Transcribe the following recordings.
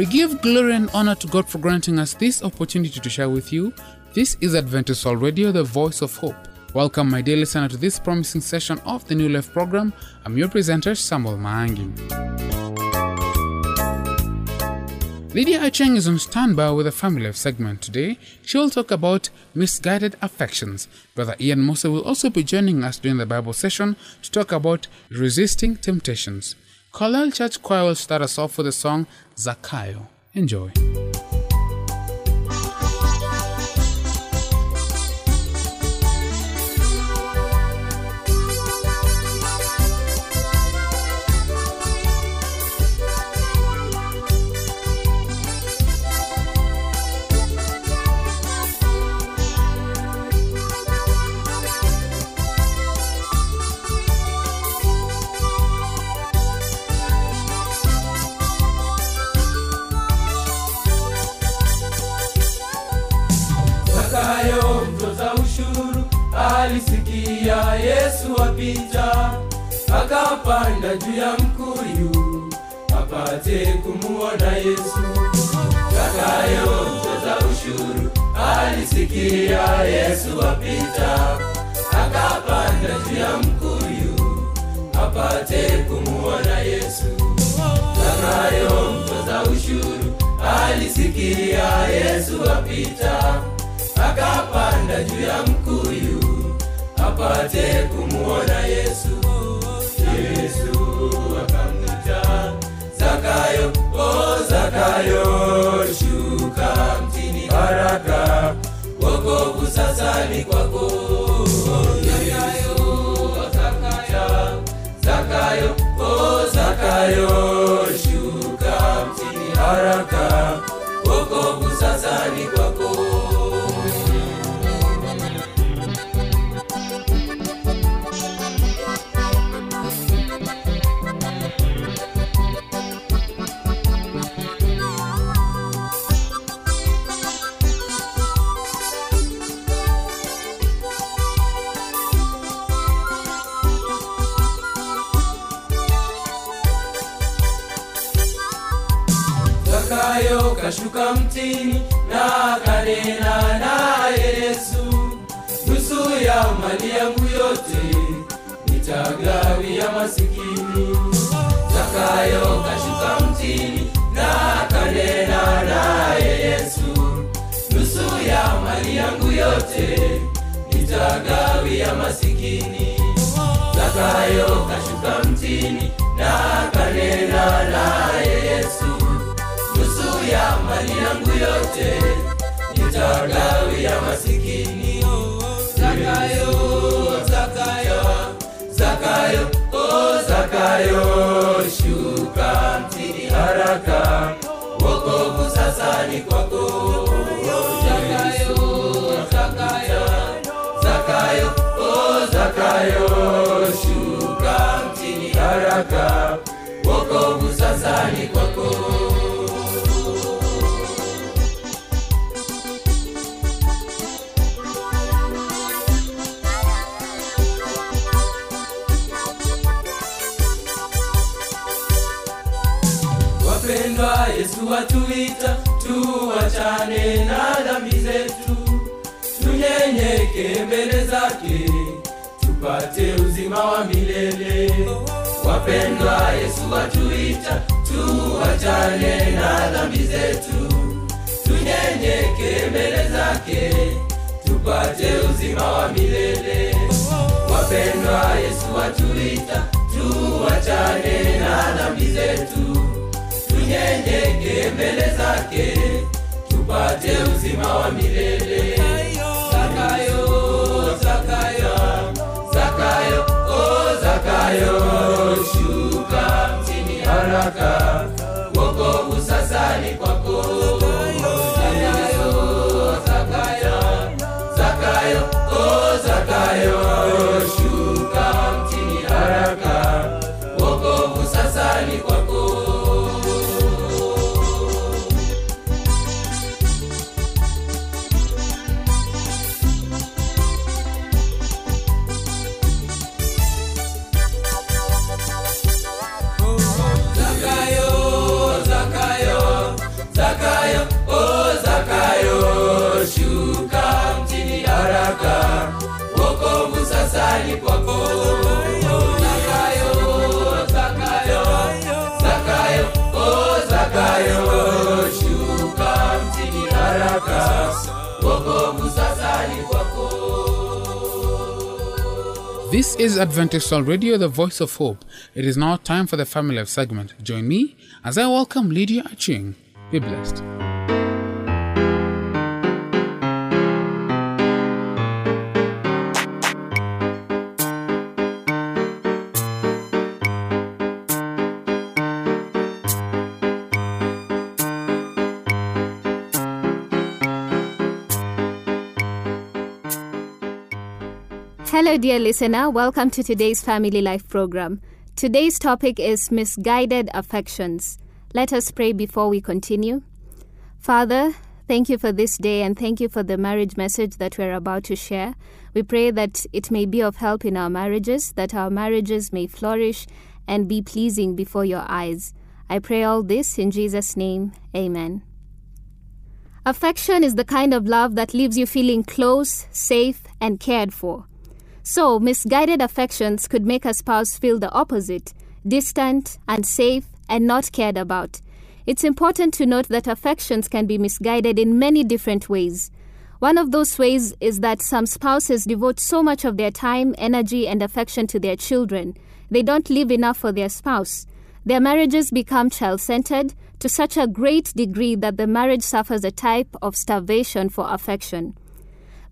We give glory and honor to God for granting us this opportunity to share with you. This is Adventist Radio, the voice of hope. Welcome, my dear listener, to this promising session of the New Life program. I'm your presenter, Samuel Maangi. Lydia Acheng is on standby with a family life segment today. She will talk about misguided affections. Brother Ian Moser will also be joining us during the Bible session to talk about resisting temptations. Carlisle Church Choir will start us off with the song Zakayo. Enjoy. Akapanda juu ya mkuyu apate kumuona Yesu. Zakayo mtoza ushuru alisikia Yesu apita, akapanda juu ya mkuyu apate kumuona Yesu. Zakayo mtoza ushuru alisikia Yesu apita, akapanda juu ya mkuyu apate kumuona Yesu. Yesu sasa ni kwako. Zakayo, Zakayo, Zakayo, o Zakayo, shuka mtini haraka, wokovu sasa ni kwako. Na kanena naye Yesu, nusu ya mali yangu yote nitagawia masikini. Zakayo kashuka mtini na kanena naye Yesu, nusu ya mali yangu yote nitagawia masikini. Zakayo kashuka mtini na kanena naye Yesu, nusu ya mali yangu yote nitagawia masikini. Zakayo, Zakayo, Zakayo, oh Zakayo, shuka mtini haraka, wokovu sasa ni kwako. Zakayo, Zakayo, Zakayo, oh Zakayo, shuka mtini haraka, wokovu sasa ni kwako. Wapendwa, Yesu watuita tuachane na dhambi zetu, tunyenyeke mbele zake tupate uzima wa milele. Wapendwa, Yesu watuita tuachane na dhambi zetu, tunyenyeke mbele zake tupate uzima wa milele. Mtini This is Adventist Radio, the voice of hope. It is now time for the Family Life segment. Join me as I welcome Lydia Acheng. Be blessed. Hello, dear listener. Welcome to today's Family Life program. Today's topic is misguided affections. Let us pray before we continue. Father, thank you for this day and thank you for the marriage message that we're about to share. We pray that it may be of help in our marriages, that our marriages may flourish and be pleasing before your eyes. I pray all this in Jesus' name. Amen. Affection is the kind of love that leaves you feeling close, safe, and cared for. So, misguided affections could make a spouse feel the opposite distant, unsafe, and not cared about. It's important to note that affections can be misguided in many different ways. One of those ways is that some spouses devote so much of their time, energy, and affection to their children, they don't live enough for their spouse. Their marriages become child centered to such a great degree that the marriage suffers a type of starvation for affection.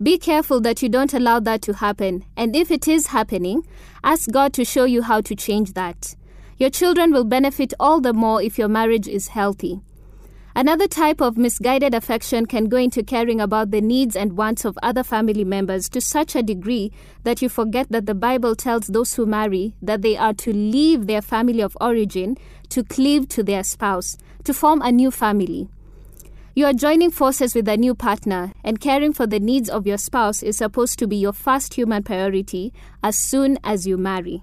Be careful that you don't allow that to happen, and if it is happening, ask God to show you how to change that. Your children will benefit all the more if your marriage is healthy. Another type of misguided affection can go into caring about the needs and wants of other family members to such a degree that you forget that the Bible tells those who marry that they are to leave their family of origin to cleave to their spouse, to form a new family. You are joining forces with a new partner, and caring for the needs of your spouse is supposed to be your first human priority as soon as you marry.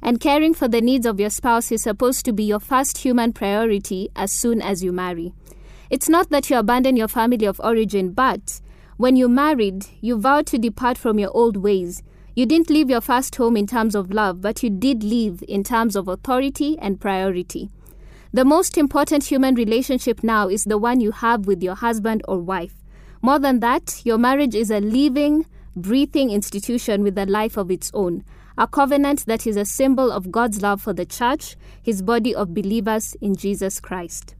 And caring for the needs of your spouse is supposed to be your first human priority as soon as you marry. It's not that you abandon your family of origin, but when you married, you vowed to depart from your old ways. You didn't leave your first home in terms of love, but you did leave in terms of authority and priority. The most important human relationship now is the one you have with your husband or wife. More than that, your marriage is a living, breathing institution with a life of its own, a covenant that is a symbol of God's love for the church, his body of believers in Jesus Christ.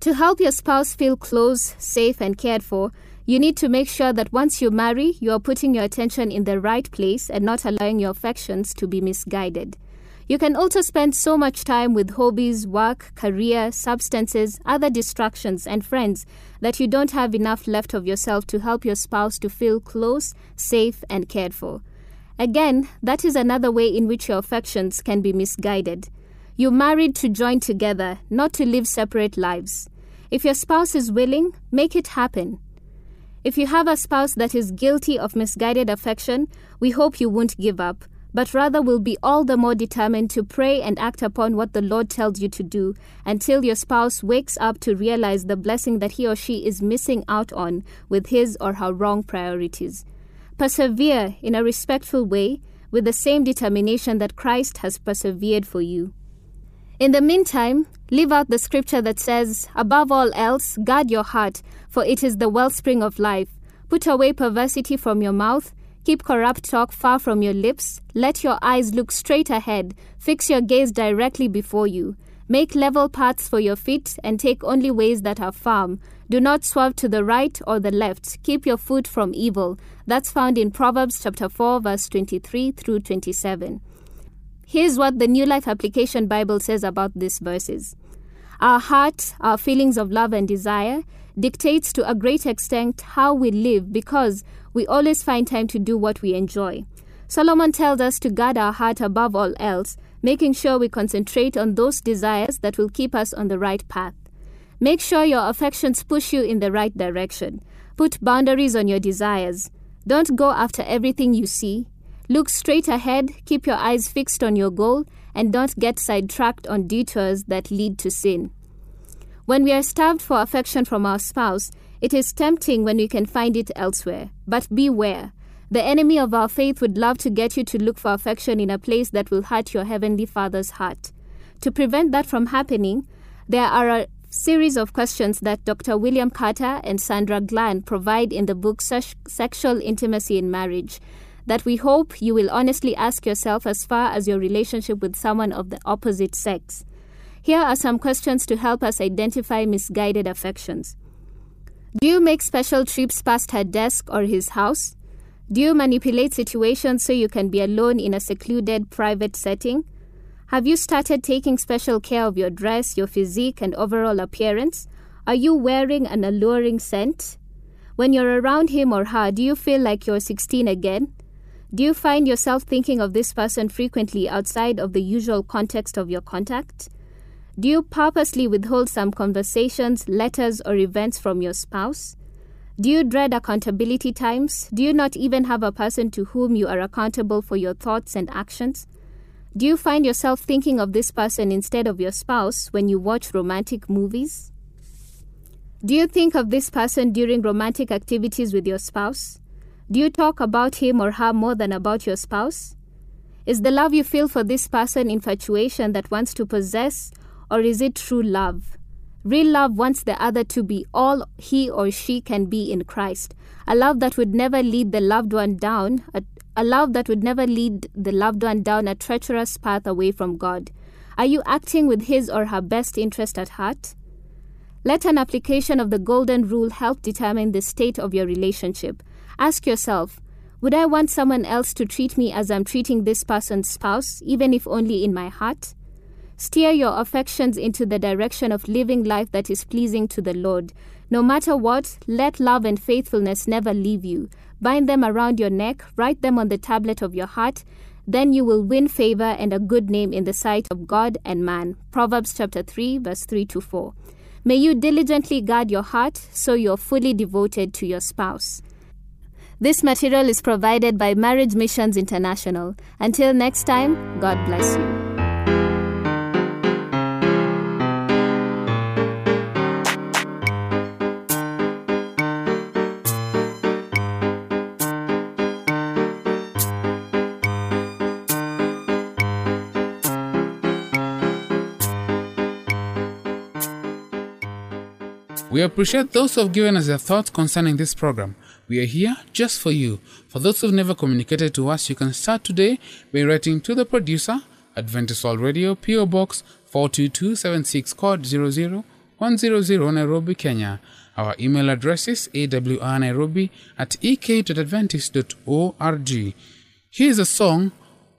To help your spouse feel close, safe, and cared for, you need to make sure that once you marry, you are putting your attention in the right place and not allowing your affections to be misguided. You can also spend so much time with hobbies, work, career, substances, other distractions, and friends that you don't have enough left of yourself to help your spouse to feel close, safe, and cared for. Again, that is another way in which your affections can be misguided. You married to join together, not to live separate lives. If your spouse is willing, make it happen. If you have a spouse that is guilty of misguided affection, we hope you won't give up but rather will be all the more determined to pray and act upon what the Lord tells you to do until your spouse wakes up to realize the blessing that he or she is missing out on with his or her wrong priorities. Persevere in a respectful way with the same determination that Christ has persevered for you. In the meantime, live out the scripture that says, Above all else, guard your heart, for it is the wellspring of life. Put away perversity from your mouth Keep corrupt talk far from your lips. Let your eyes look straight ahead. Fix your gaze directly before you. Make level paths for your feet and take only ways that are firm. Do not swerve to the right or the left. Keep your foot from evil. That's found in Proverbs chapter 4 verse 23 through 27. Here's what the New Life Application Bible says about these verses. Our heart, our feelings of love and desire, dictates to a great extent how we live because we always find time to do what we enjoy. Solomon tells us to guard our heart above all else, making sure we concentrate on those desires that will keep us on the right path. Make sure your affections push you in the right direction. Put boundaries on your desires. Don't go after everything you see. Look straight ahead, keep your eyes fixed on your goal, and don't get sidetracked on detours that lead to sin. When we are starved for affection from our spouse, it is tempting when we can find it elsewhere. But beware. The enemy of our faith would love to get you to look for affection in a place that will hurt your Heavenly Father's heart. To prevent that from happening, there are a series of questions that Dr. William Cutrer and Sandra Glahn provide in the book Sex- Sexual Intimacy in Marriage that we hope you will honestly ask yourself as far as your relationship with someone of the opposite sex. Here are some questions to help us identify misguided affections. Do you make special trips past her desk or his house? Do you manipulate situations so you can be alone in a secluded private setting? Have you started taking special care of your dress, your physique, and overall appearance? Are you wearing an alluring scent? When you're around him or her, do you feel like you're 16 again? Do you find yourself thinking of this person frequently outside of the usual context of your contact? Do you purposely withhold some conversations, letters, or events from your spouse? Do you dread accountability times? Do you not even have a person to whom you are accountable for your thoughts and actions? Do you find yourself thinking of this person instead of your spouse when you watch romantic movies? Do you think of this person during romantic activities with your spouse? Do you talk about him or her more than about your spouse? Is the love you feel for this person infatuation that wants to possess, or is it true love? Real love wants the other to be all he or she can be in Christ. A love that would never lead the loved one down, a, a love that would never lead the loved one down a treacherous path away from God. Are you acting with his or her best interest at heart? Let an application of the golden rule help determine the state of your relationship. Ask yourself Would I want someone else to treat me as I'm treating this person's spouse, even if only in my heart? Steer your affections into the direction of living life that is pleasing to the Lord. No matter what, let love and faithfulness never leave you. Bind them around your neck, write them on the tablet of your heart. Then you will win favor and a good name in the sight of God and man. Proverbs chapter 3, verse 3 to 4. May you diligently guard your heart so you're fully devoted to your spouse. This material is provided by Marriage Missions International. Until next time, God bless you. We appreciate those who have given us their thoughts concerning this program. We are here just for you. For those who've never communicated to us, you can start today by writing to the producer, Adventist World Radio, PO Box 42276, code 00100, Nairobi, Kenya. Our email address is awrnairobi at ek.adventist.org. Here's a song,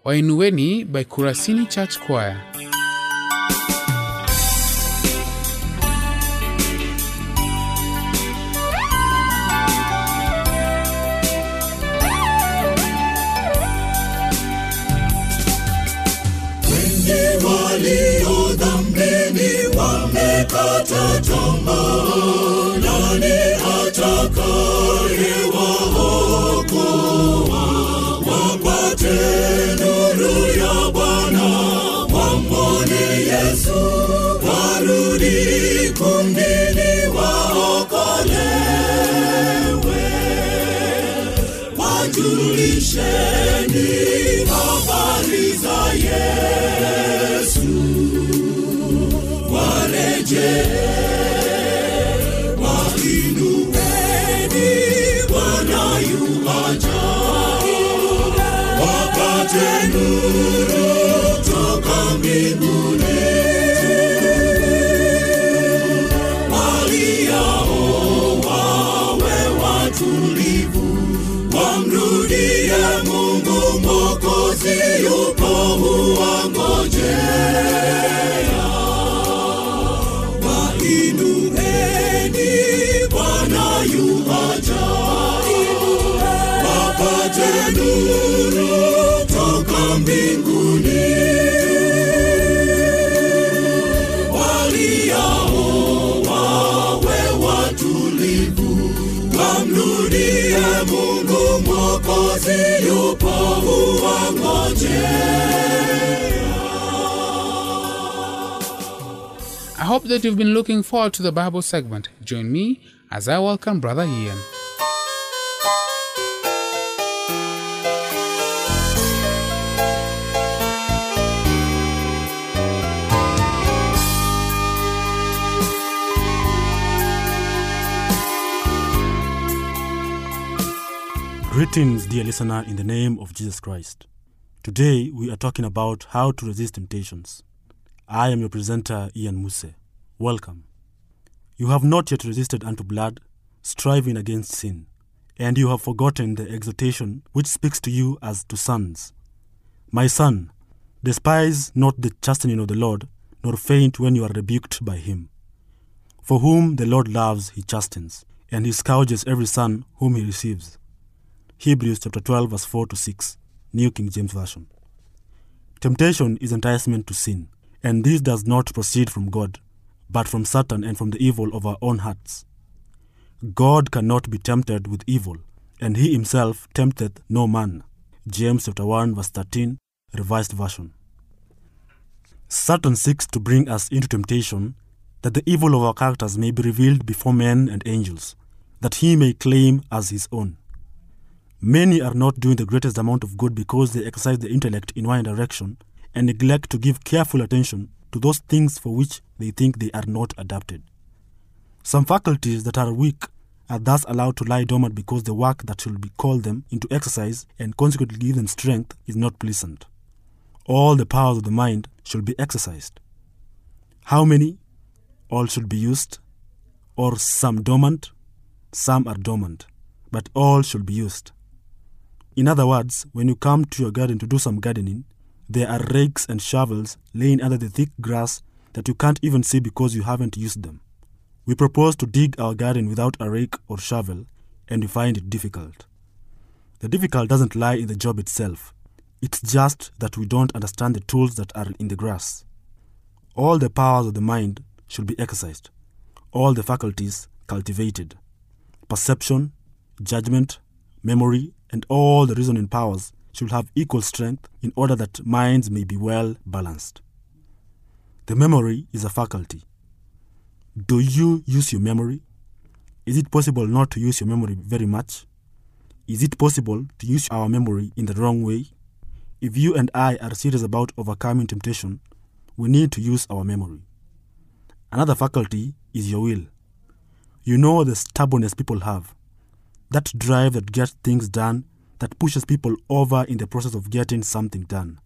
Wainueni by Kurasini Church Choir. Walio dhambini wamekata tamaa, nani atakaye waokoa? Wapate nuru ya Bwana, wamwone Yesu, warudi kundini waokolewe. Wajulisheni wareje wainueni, Bwana yuaja, wapate nuru wawe watulivu, wamrudie Mungu Mwokozi, yupo huwangojea. I hope that you've been looking forward to the Bible segment. Join me as I welcome Brother Ian. Greetings, dear listener, in the name of Jesus Christ. Today we are talking about how to resist temptations. I am your presenter, Ian Muse. Welcome. You have not yet resisted unto blood, striving against sin, and you have forgotten the exhortation which speaks to you as to sons. My son, despise not the chastening of the Lord, nor faint when you are rebuked by him. For whom the Lord loves, he chastens, and he scourges every son whom he receives. Hebrews chapter 12, verse 4 to 6, New King James Version. Temptation is enticement to sin, and this does not proceed from God, but from Satan and from the evil of our own hearts. God cannot be tempted with evil, and he himself tempteth no man. James chapter 1, verse 13, Revised Version. Satan seeks to bring us into temptation that the evil of our characters may be revealed before men and angels, that he may claim as his own. Many are not doing the greatest amount of good because they exercise the intellect in one direction and neglect to give careful attention to those things for which they think they are not adapted. Some faculties that are weak are thus allowed to lie dormant because the work that should be called them into exercise and consequently give them strength is not pleasant. All the powers of the mind should be exercised. How many? All should be used, or some dormant, some are dormant, but all should be used. In other words, when you come to your garden to do some gardening, there are rakes and shovels laying under the thick grass that you can't even see because you haven't used them. We propose to dig our garden without a rake or shovel, and we find it difficult. The difficult doesn't lie in the job itself, it's just that we don't understand the tools that are in the grass. All the powers of the mind should be exercised, all the faculties cultivated. Perception, judgment, memory, and all the reasoning powers should have equal strength in order that minds may be well balanced. The memory is a faculty. Do you use your memory? Is it possible not to use your memory very much? Is it possible to use our memory in the wrong way? If you and I are serious about overcoming temptation, we need to use our memory. Another faculty is your will. You know the stubbornness people have that drive that gets things done that pushes people over in the process of getting something done.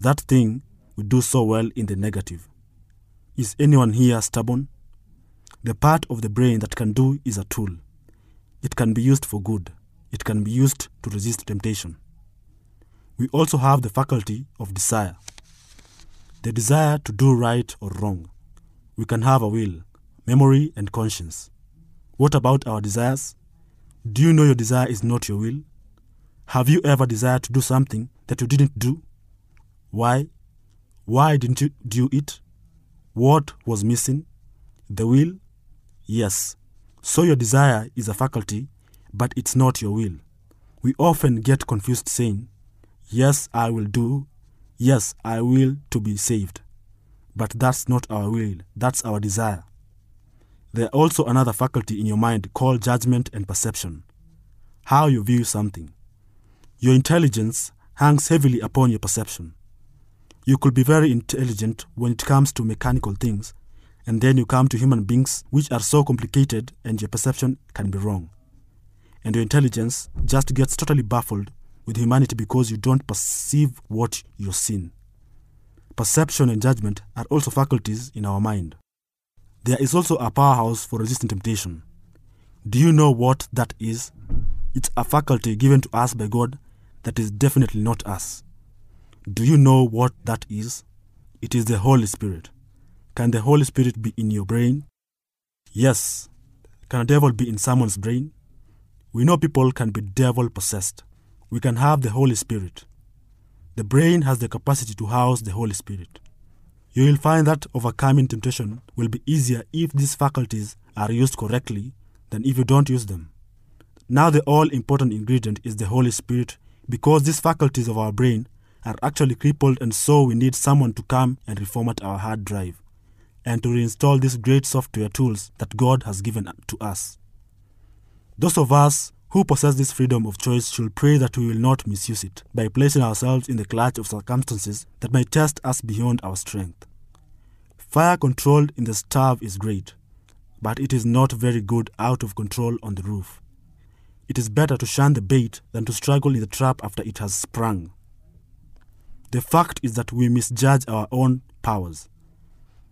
That thing we do so well in the negative. Is anyone here stubborn? The part of the brain that can do is a tool. It can be used for good. It can be used to resist temptation. We also have the faculty of desire. The desire to do right or wrong. We can have a will, memory, and conscience. What about our desires? Do you know your desire is not your will? Have you ever desired to do something that you didn't do? Why? Why didn't you do it? What was missing? The will? Yes. So your desire is a faculty, but it's not your will. We often get confused saying, Yes, I will do. Yes, I will to be saved. But that's not our will, that's our desire. There are also another faculty in your mind called judgment and perception. How you view something. Your intelligence hangs heavily upon your perception. You could be very intelligent when it comes to mechanical things, and then you come to human beings which are so complicated and your perception can be wrong. And your intelligence just gets totally baffled with humanity because you don't perceive what you're seeing. Perception and judgment are also faculties in our mind. There is also a powerhouse for resisting temptation. Do you know what that is? It's a faculty given to us by God that is definitely not us. Do you know what that is? It is the Holy Spirit. Can the Holy Spirit be in your brain? Yes. Can a devil be in someone's brain? We know people can be devil possessed. We can have the Holy Spirit. The brain has the capacity to house the Holy Spirit. You will find that overcoming temptation will be easier if these faculties are used correctly than if you don't use them. Now, the all important ingredient is the Holy Spirit because these faculties of our brain are actually crippled, and so we need someone to come and reformat our hard drive and to reinstall these great software tools that God has given to us. Those of us who possess this freedom of choice should pray that we will not misuse it by placing ourselves in the clutch of circumstances that may test us beyond our strength. Fire controlled in the stove is great, but it is not very good out of control on the roof. it is better to shun the bait than to struggle in the trap after it has sprung. The fact is that we misjudge our own powers.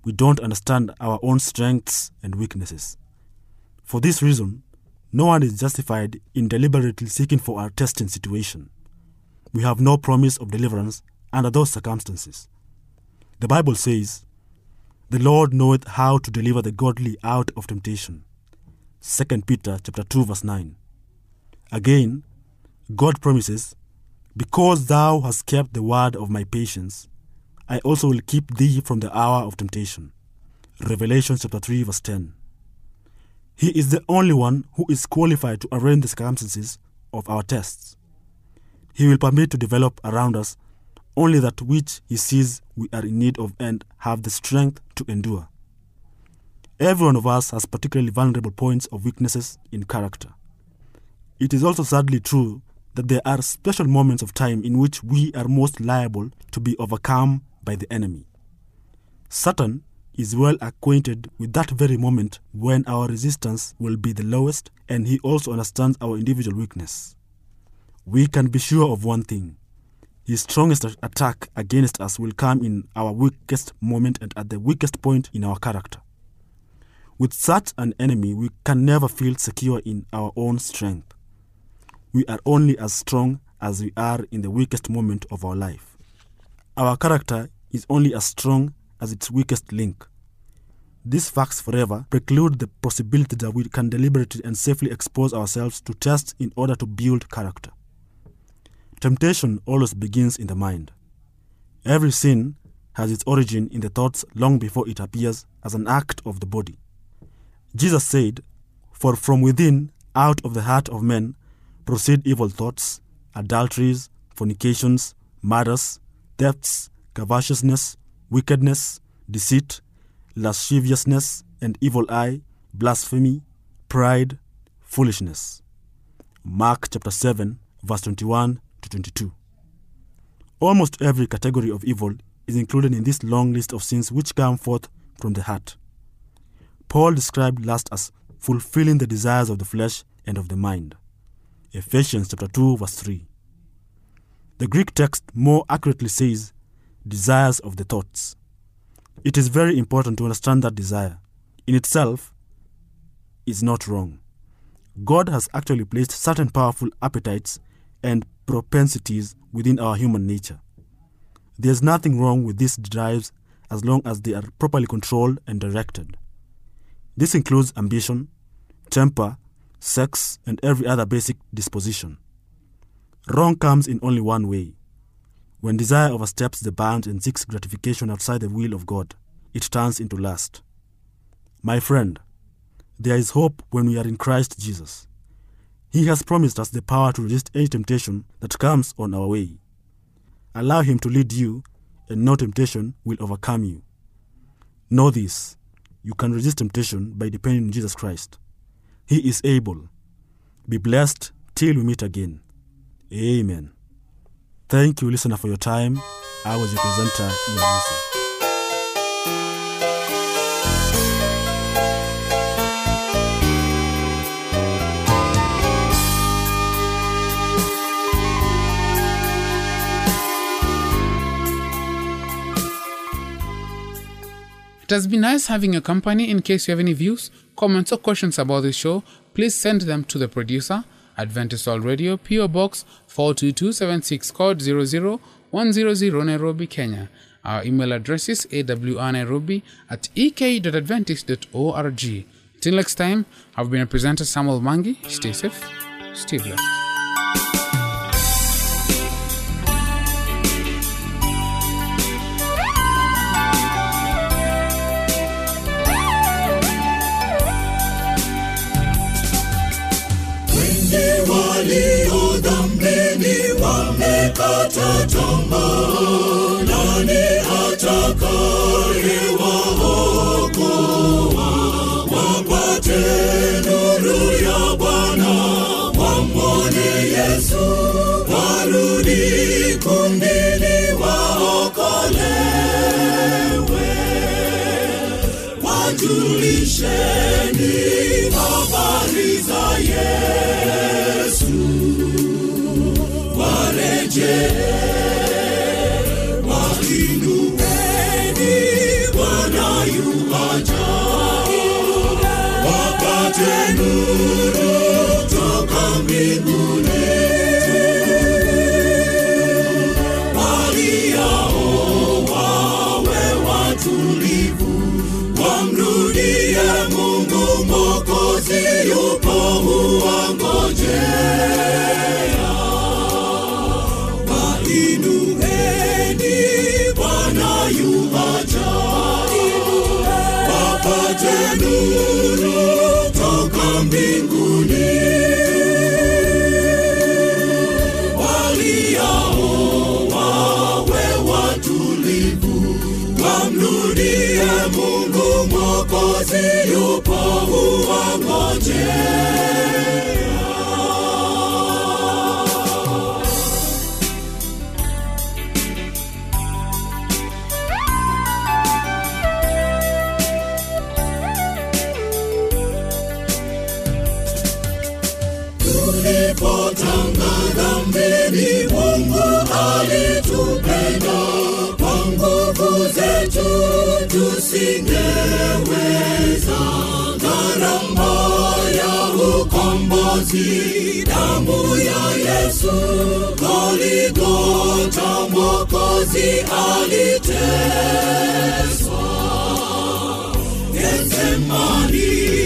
We don't understand our own strengths and weaknesses. For this reason, no one is justified in deliberately seeking for a testing situation. We have no promise of deliverance under those circumstances. The Bible says, "The Lord knoweth how to deliver the godly out of temptation." 2 Peter chapter 2 verse 9. Again, God promises, "Because thou hast kept the word of my patience, I also will keep thee from the hour of temptation." Revelation chapter 3 verse 10. He is the only one who is qualified to arrange the circumstances of our tests. He will permit to develop around us only that which he sees we are in need of and have the strength to endure. Every one of us has particularly vulnerable points of weaknesses in character. It is also sadly true that there are special moments of time in which we are most liable to be overcome by the enemy. Satan is well acquainted with that very moment when our resistance will be the lowest, and he also understands our individual weakness. We can be sure of one thing his strongest attack against us will come in our weakest moment and at the weakest point in our character. With such an enemy, we can never feel secure in our own strength. We are only as strong as we are in the weakest moment of our life. Our character is only as strong as its weakest link. These facts forever preclude the possibility that we can deliberately and safely expose ourselves to tests in order to build character. Temptation always begins in the mind. Every sin has its origin in the thoughts long before it appears as an act of the body. Jesus said, For from within, out of the heart of men, proceed evil thoughts, adulteries, fornications, murders, thefts, covetousness, wickedness, deceit, lasciviousness, and evil eye, blasphemy, pride, foolishness. Mark chapter 7, verse 21 to 22. Almost every category of evil is included in this long list of sins which come forth from the heart. Paul described lust as fulfilling the desires of the flesh and of the mind. Ephesians chapter 2 verse 3. The Greek text more accurately says desires of the thoughts. It is very important to understand that desire in itself is not wrong. God has actually placed certain powerful appetites and propensities within our human nature. There's nothing wrong with these drives as long as they are properly controlled and directed. This includes ambition, temper, sex, and every other basic disposition. Wrong comes in only one way. When desire oversteps the bounds and seeks gratification outside the will of God, it turns into lust. My friend, there is hope when we are in Christ Jesus. He has promised us the power to resist any temptation that comes on our way. Allow Him to lead you, and no temptation will overcome you. Know this you can resist temptation by depending on Jesus Christ. He is able. Be blessed till we meet again. Amen. Thank you, listener, for your time. I was your presenter. It has been nice having your company. In case you have any views, comments, or questions about this show, please send them to the producer, Adventist World Radio, PO Box 42276, code 00100 Nairobi, Kenya. Our email address is awnairobi at ek.adventist.org. Till next time, I've been a presenter Samuel Mangi. Stay safe, stay blessed. atatamba nani atakayewa Yeah. wamrudie Mungu Mwokozi, yupo uwangoje. tusingeweza gharama ya ukombozi damu ya yesu goligota mwokozi aliteswa. Getsemani